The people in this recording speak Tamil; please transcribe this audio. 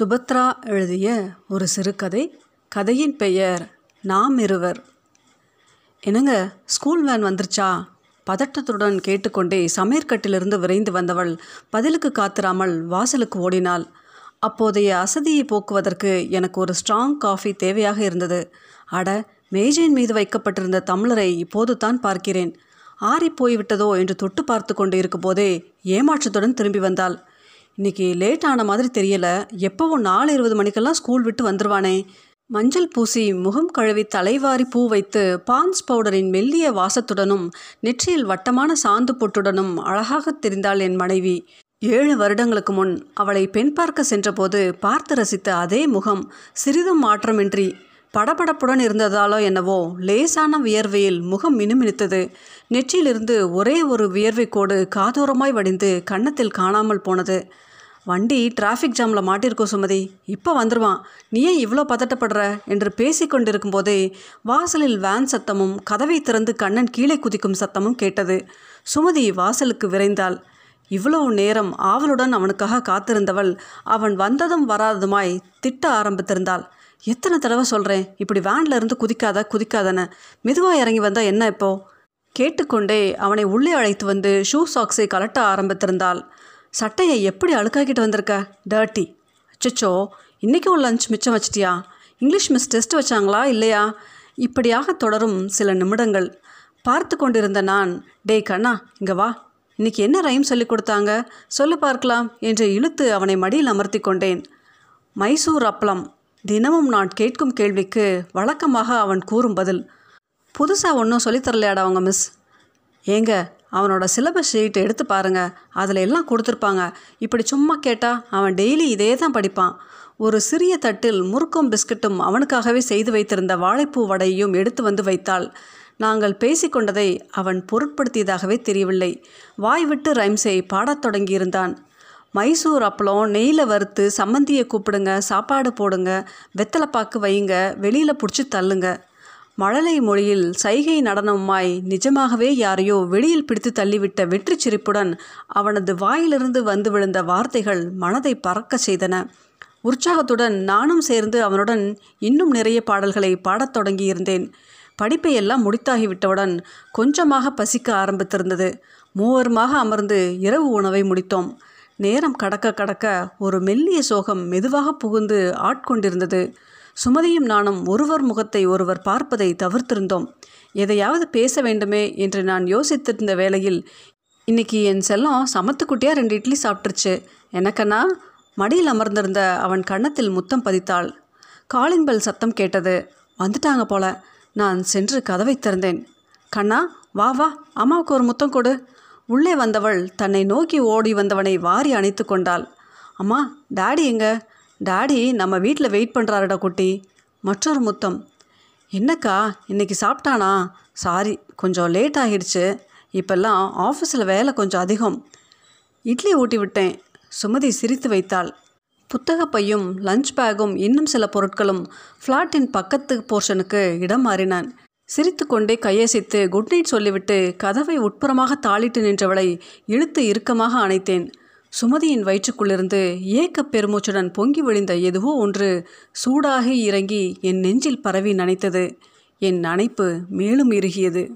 சுபத்ரா எழுதிய ஒரு சிறுகதை கதையின் பெயர் நாம் இருவர் என்னங்க ஸ்கூல் வேன் வந்துருச்சா? பதட்டத்துடன் கேட்டுக்கொண்டே சமையற்கட்டிலிருந்து விரைந்து வந்தவள் பதிலுக்கு காத்திராமல் வாசலுக்கு ஓடினாள். அப்போதைய அசதியை போக்குவதற்கு எனக்கு ஒரு ஸ்ட்ராங் காஃபி தேவையாக இருந்தது. அட மேஜையின் மீது வைக்கப்பட்டிருந்த தமிழரை இப்போது தான் பார்க்கிறேன். ஆறி போய்விட்டதோ என்று தொட்டு பார்த்து கொண்டு இருக்கும்போதே ஏமாற்றத்துடன் திரும்பி வந்தாள். இன்னைக்கு லேட் ஆன மாதிரி தெரியல. எப்போவும் நாலு இருபது மணிக்கெல்லாம் ஸ்கூல் விட்டு வந்துடுவானே மஞ்சள் பூசி முகம் கழுவி தலைவாரி பூ வைத்து பான்ஸ் பவுடரின் மெல்லிய வாசத்துடனும் நெற்றியில் வட்டமான சாந்து பொட்டுடனும் அழகாக தெரிந்தாள் என் மனைவி. ஏழு வருடங்களுக்கு முன் அவளை பெண் பார்க்க சென்றபோது பார்த்து ரசித்த அதே முகம் சிறிதும் மாற்றமின்றி படபடப்புடன் இருந்ததாலோ என்னவோ லேசான வியர்வையில் முகம் மினுமினுத்தது. நெற்றியிலிருந்து ஒரே ஒரு வியர்வை கோடு காதோரமாய் வடிந்து கன்னத்தில் காணாமல் போனது. வண்டி டிராஃபிக் ஜாமில் மாட்டியிருக்கோம் சுமதி. இப்போ வந்துடுவான் நீ ஏன் இவ்வளோ பதட்டப்படுற? என்று பேசி கொண்டிருக்கும் போதே வாசலில் வேன் சத்தமும் கதவை திறந்து கண்ணன் கீழே குதிக்கும் சத்தமும் கேட்டது. சுமதி வாசலுக்கு விரைந்தாள். இவ்வளவு நேரம் ஆவலுடன் அவனுக்காக காத்திருந்தவள் அவன் வந்ததும் வராததுமாய் திட்ட ஆரம்பித்திருந்தாள். எத்தனை தடவை சொல்கிறேன் இப்படி வேன்ல இருந்து குதிக்காத குதிக்காதன மெதுவாக இறங்கி வந்தால் என்ன இப்போ? கேட்டுக்கொண்டே அவனை உள்ளே அழைத்து வந்து ஷூ சாக்ஸை கலட்ட ஆரம்பித்திருந்தாள். சட்டையை எப்படி அழுக்காக்கிட்டு வந்திருக்க? டர்ட்டி அச்சோ இன்றைக்கும் லஞ்ச் மிச்சம் வச்சிட்டியா? இங்கிலீஷ் மிஸ் டெஸ்ட் வச்சாங்களா இல்லையா? இப்படியாக தொடரும் சில நிமிடங்கள். பார்த்து கொண்டிருந்த நான் டே கண்ணா இங்கே வா. இன்னைக்கு என்ன ரைம் சொல்லி கொடுத்தாங்க? சொல்லு பார்க்கலாம் என்று இழுத்து அவனை மடியில் அமர்த்தி கொண்டேன். மைசூர் அப்பளம். தினமும் நான் கேட்கும் கேள்விக்கு வழக்கமாக அவன் கூறும் பதில் புதுசாக ஒன்றும் சொல்லித்தரலையாடா அவங்க மிஸ் ஏங்க அவனோட சிலபஸ் ஷீட் எடுத்து பாருங்கள் அதில் எல்லாம் கொடுத்துருப்பாங்க. இப்படி சும்மா கேட்டால் அவன் டெய்லி இதே தான் படிப்பான். ஒரு சிறிய தட்டில் முறுக்கும் பிஸ்கட்டும் அவனுக்காகவே செய்து வைத்திருந்த வாழைப்பூ வடையையும் எடுத்து வந்து வைத்தாள். நாங்கள் பேசிக்கொண்டதை அவன் பொருட்படுத்தியதாகவே தெரியவில்லை. வாய் விட்டு ரைம்ஸை பாடத் தொடங்கியிருந்தான். மைசூர் அப்பளம் நெய்யில் வறுத்து சம்மந்தியை கூப்பிடுங்க சாப்பாடு போடுங்க வெத்தலைப்பாக்கு வைங்க வெளியில் பிடிச்சி தள்ளுங்க. மழலை மொழியில் சைகை நடனமாய் நிஜமாகவே யாரையோ வெளியில் பிடித்து தள்ளிவிட்ட வெற்றி சிரிப்புடன் அவனது வாயிலிருந்து வந்து விழுந்த வார்த்தைகள் மனதை பறக்க செய்தன. உற்சாகத்துடன் நானும் சேர்ந்து அவனுடன் இன்னும் நிறைய பாடல்களை பாடத் தொடங்கியிருந்தேன். படிப்பை எல்லாம் முடித்தாகிவிட்டவுடன் கொஞ்சமாக பசிக்க ஆரம்பித்திருந்தது. மூவருமாக அமர்ந்து இரவு உணவை முடித்தோம். நேரம் கடக்க கடக்க ஒரு மெல்லிய சோகம் மெதுவாக புகுந்து ஆட்கொண்டிருந்தது. சுமதியும் நானும் ஒருவர் முகத்தை ஒருவர் பார்ப்பதை தவிர்த்திருந்தோம். எதையாவது பேச வேண்டுமே என்று நான் யோசித்திருந்த வேளையில் இன்னைக்கு என் செல்லம் சமத்துக்குட்டியாக ரெண்டு இட்லி சாப்பிட்டுருச்சு. எனக்கண்ணா மடியில் அமர்ந்திருந்த அவன் கன்னத்தில் முத்தம் பதித்தாள். காலிங் பெல் சத்தம் கேட்டது. வந்துட்டாங்க போல. நான் சென்று கதவை திறந்தேன். கண்ணா வா வா அம்மாவுக்கு ஒரு முத்தம் கொடு. உள்ளே வந்தவள் தன்னை நோக்கி ஓடி வந்தவனை வாரி அணைத்து கொண்டாள். அம்மா டாடி எங்க? டாடி நம்ம வீட்டில் வெயிட் பண்ணுறாருடா குட்டி. மற்றொரு முத்தம். என்னக்கா இன்னைக்கு சாப்பிட்டானா? சாரி கொஞ்சம் லேட் ஆகிடுச்சு. இப்போல்லாம் ஆஃபீஸில் வேலை கொஞ்சம் அதிகம். இட்லி ஊட்டி விட்டேன். சுமதி சிரித்து வைத்தாள். புத்தகப்பையும் லஞ்ச் பேக்கும் இன்னும் சில பொருட்களும் ஃப்ளாட்டின் பக்கத்து போர்ஷனுக்கு இடம் மாறினான். சிரித்து கொண்டே கையசைத்து குட் நைட் சொல்லிவிட்டு கதவை உட்புறமாக தாளிட்டு நின்றவளை இழுத்து இறுக்கமாக அணைத்தேன். சுமதியின் வயிற்றுக்குள்ளிருந்து ஏக்கப் பெருமூச்சுடன் பொங்கி விழிந்த எதுவோ ஒன்று சூடாக இறங்கி என் நெஞ்சில் பரவி நனைத்தது. என் நனைப்பு மேலும் இறுகியது.